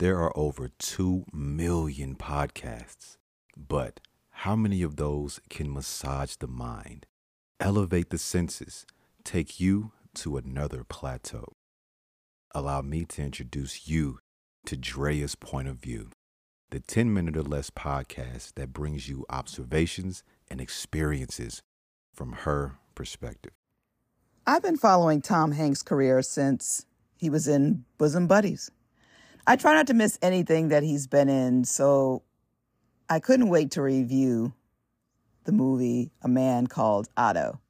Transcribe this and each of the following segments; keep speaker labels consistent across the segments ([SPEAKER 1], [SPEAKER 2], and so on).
[SPEAKER 1] There are over 2 million podcasts, but how many of those can massage the mind, elevate the senses, take you to another plateau? Allow me to introduce you to Drea's Point of View, the 10 minute or less podcast that brings you observations and experiences from her perspective.
[SPEAKER 2] I've been following Tom Hanks' career since he was in Bosom Buddies. I try not to miss anything that he's been in, so I couldn't wait to review the movie A Man Called Otto.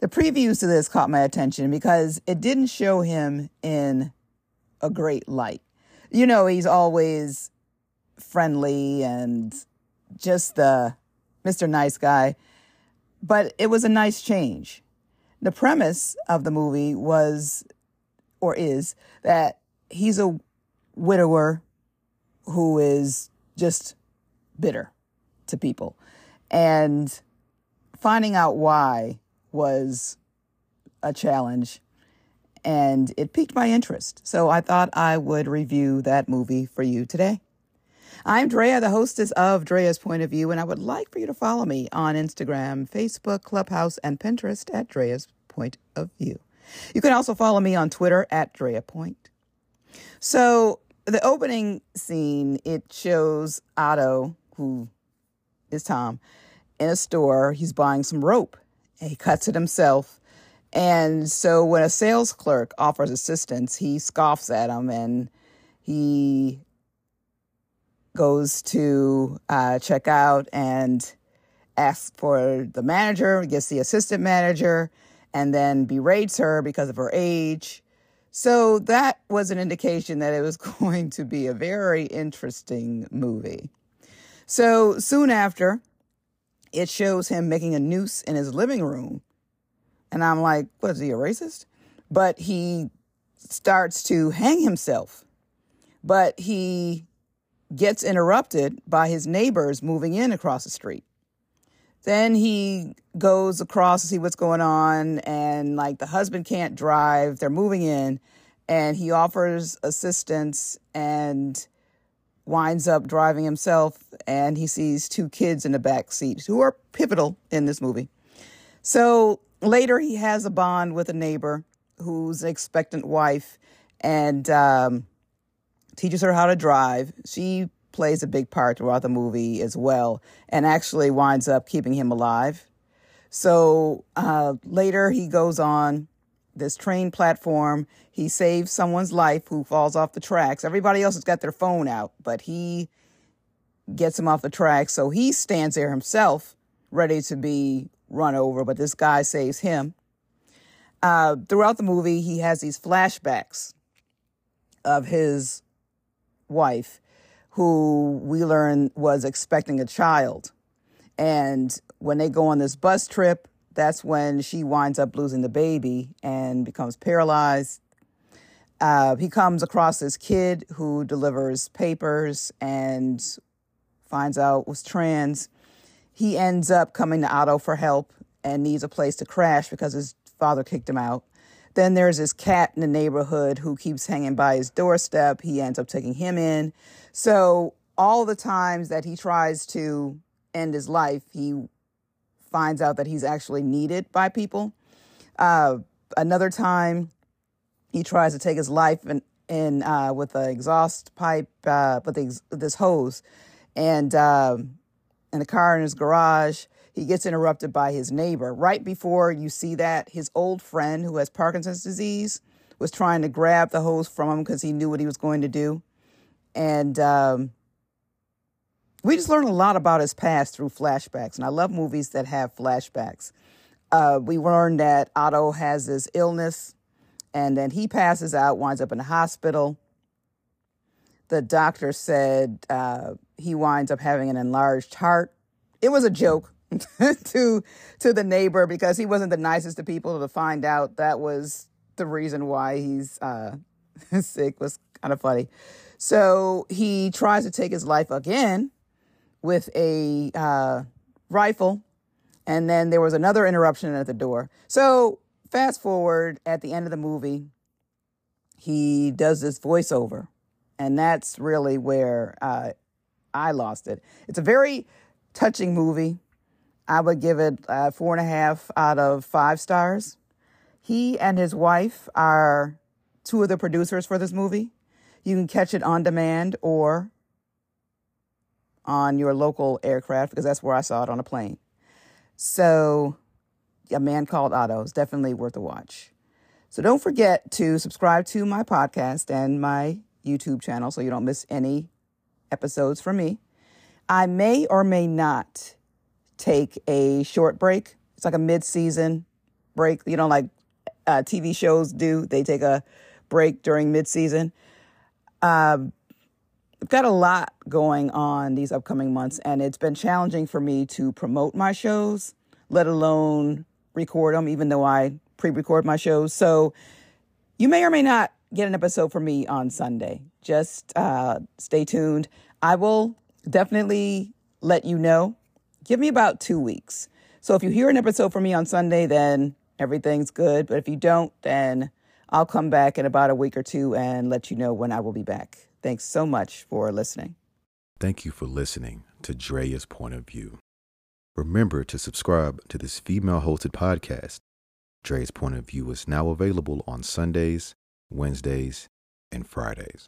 [SPEAKER 2] The previews to this caught my attention because it didn't show him in a great light. You know, he's always friendly and just the Mr. Nice Guy, but it was a nice change. The premise of the movie was, or is, that he's a widower who is just bitter to people. And finding out why was a challenge and it piqued my interest. So I thought I would review that movie for you today. I'm Drea, the hostess of Drea's Point of View, and I would like for you to follow me on Instagram, Facebook, Clubhouse, and Pinterest at Drea's Point of View. You can also follow me on Twitter at Drea Point. So the opening scene it shows Otto, who is Tom, in a store. He's buying some rope. And he cuts it himself. And so when a sales clerk offers assistance, he scoffs at him and he goes to uh, check out and asks for the manager, gets the assistant manager, and then berates her because of her age. So that was an indication that it was going to be a very interesting movie. So soon after, it shows him making a noose in his living room. And I'm like, what is he, a racist? But he starts to hang himself. But he gets interrupted by his neighbors moving in across the street. Then he goes across to see what's going on, and like the husband can't drive, they're moving in, and he offers assistance and winds up driving himself, and he sees two kids in the back seat who are pivotal in this movie. So later, he has a bond with a neighbor who's an expectant wife and um, teaches her how to drive. She plays a big part throughout the movie as well, and actually winds up keeping him alive. So uh, later he goes on this train platform. He saves someone's life who falls off the tracks. Everybody else has got their phone out, but he gets him off the tracks. So he stands there himself, ready to be run over, but this guy saves him. Uh, throughout the movie, he has these flashbacks of his wife who we learn was expecting a child. And when they go on this bus trip, that's when she winds up losing the baby and becomes paralyzed. Uh, he comes across this kid who delivers papers and finds out was trans. He ends up coming to Otto for help and needs a place to crash because his father kicked him out. Then there's this cat in the neighborhood who keeps hanging by his doorstep. He ends up taking him in. So all the times that he tries to end his life, he finds out that he's actually needed by people. Uh, another time, he tries to take his life in, in uh, with an exhaust pipe, uh, with the, this hose, and um, in a car in his garage. He gets interrupted by his neighbor. Right before you see that, his old friend who has Parkinson's disease was trying to grab the hose from him because he knew what he was going to do. And um, we just learn a lot about his past through flashbacks. And I love movies that have flashbacks. Uh, we learned that Otto has this illness and then he passes out, winds up in the hospital. the doctor said uh, he winds up having an enlarged heart. It was a joke to to the neighbor because he wasn't the nicest to people to find out that was the reason why he's uh, sick was kind of funny. So he tries to take his life again with a uh, rifle, and then there was another interruption at the door. So fast forward at the end of the movie, he does this voiceover, and that's really where uh, I lost it. It's a very touching movie. I would give it uh, four and a half out of five stars. He and his wife are two of the producers for this movie. You can catch it on demand or on your local aircraft because that's where I saw it on a plane. So, A Man Called Otto is definitely worth a watch. So, don't forget to subscribe to my podcast and my YouTube channel so you don't miss any episodes from me. I may or may not take a short break. It's like a mid season break, you know, like uh, TV shows do. They take a break during mid season. Um, I've got a lot going on these upcoming months, and it's been challenging for me to promote my shows, let alone record them, even though I pre record my shows. So you may or may not get an episode from me on Sunday. Just uh, stay tuned. I will definitely let you know. Give me about two weeks. So if you hear an episode from me on Sunday, then everything's good. But if you don't, then I'll come back in about a week or two and let you know when I will be back. Thanks so much for listening.
[SPEAKER 1] Thank you for listening to Drea's Point of View. Remember to subscribe to this female hosted podcast. Drea's Point of View is now available on Sundays, Wednesdays, and Fridays.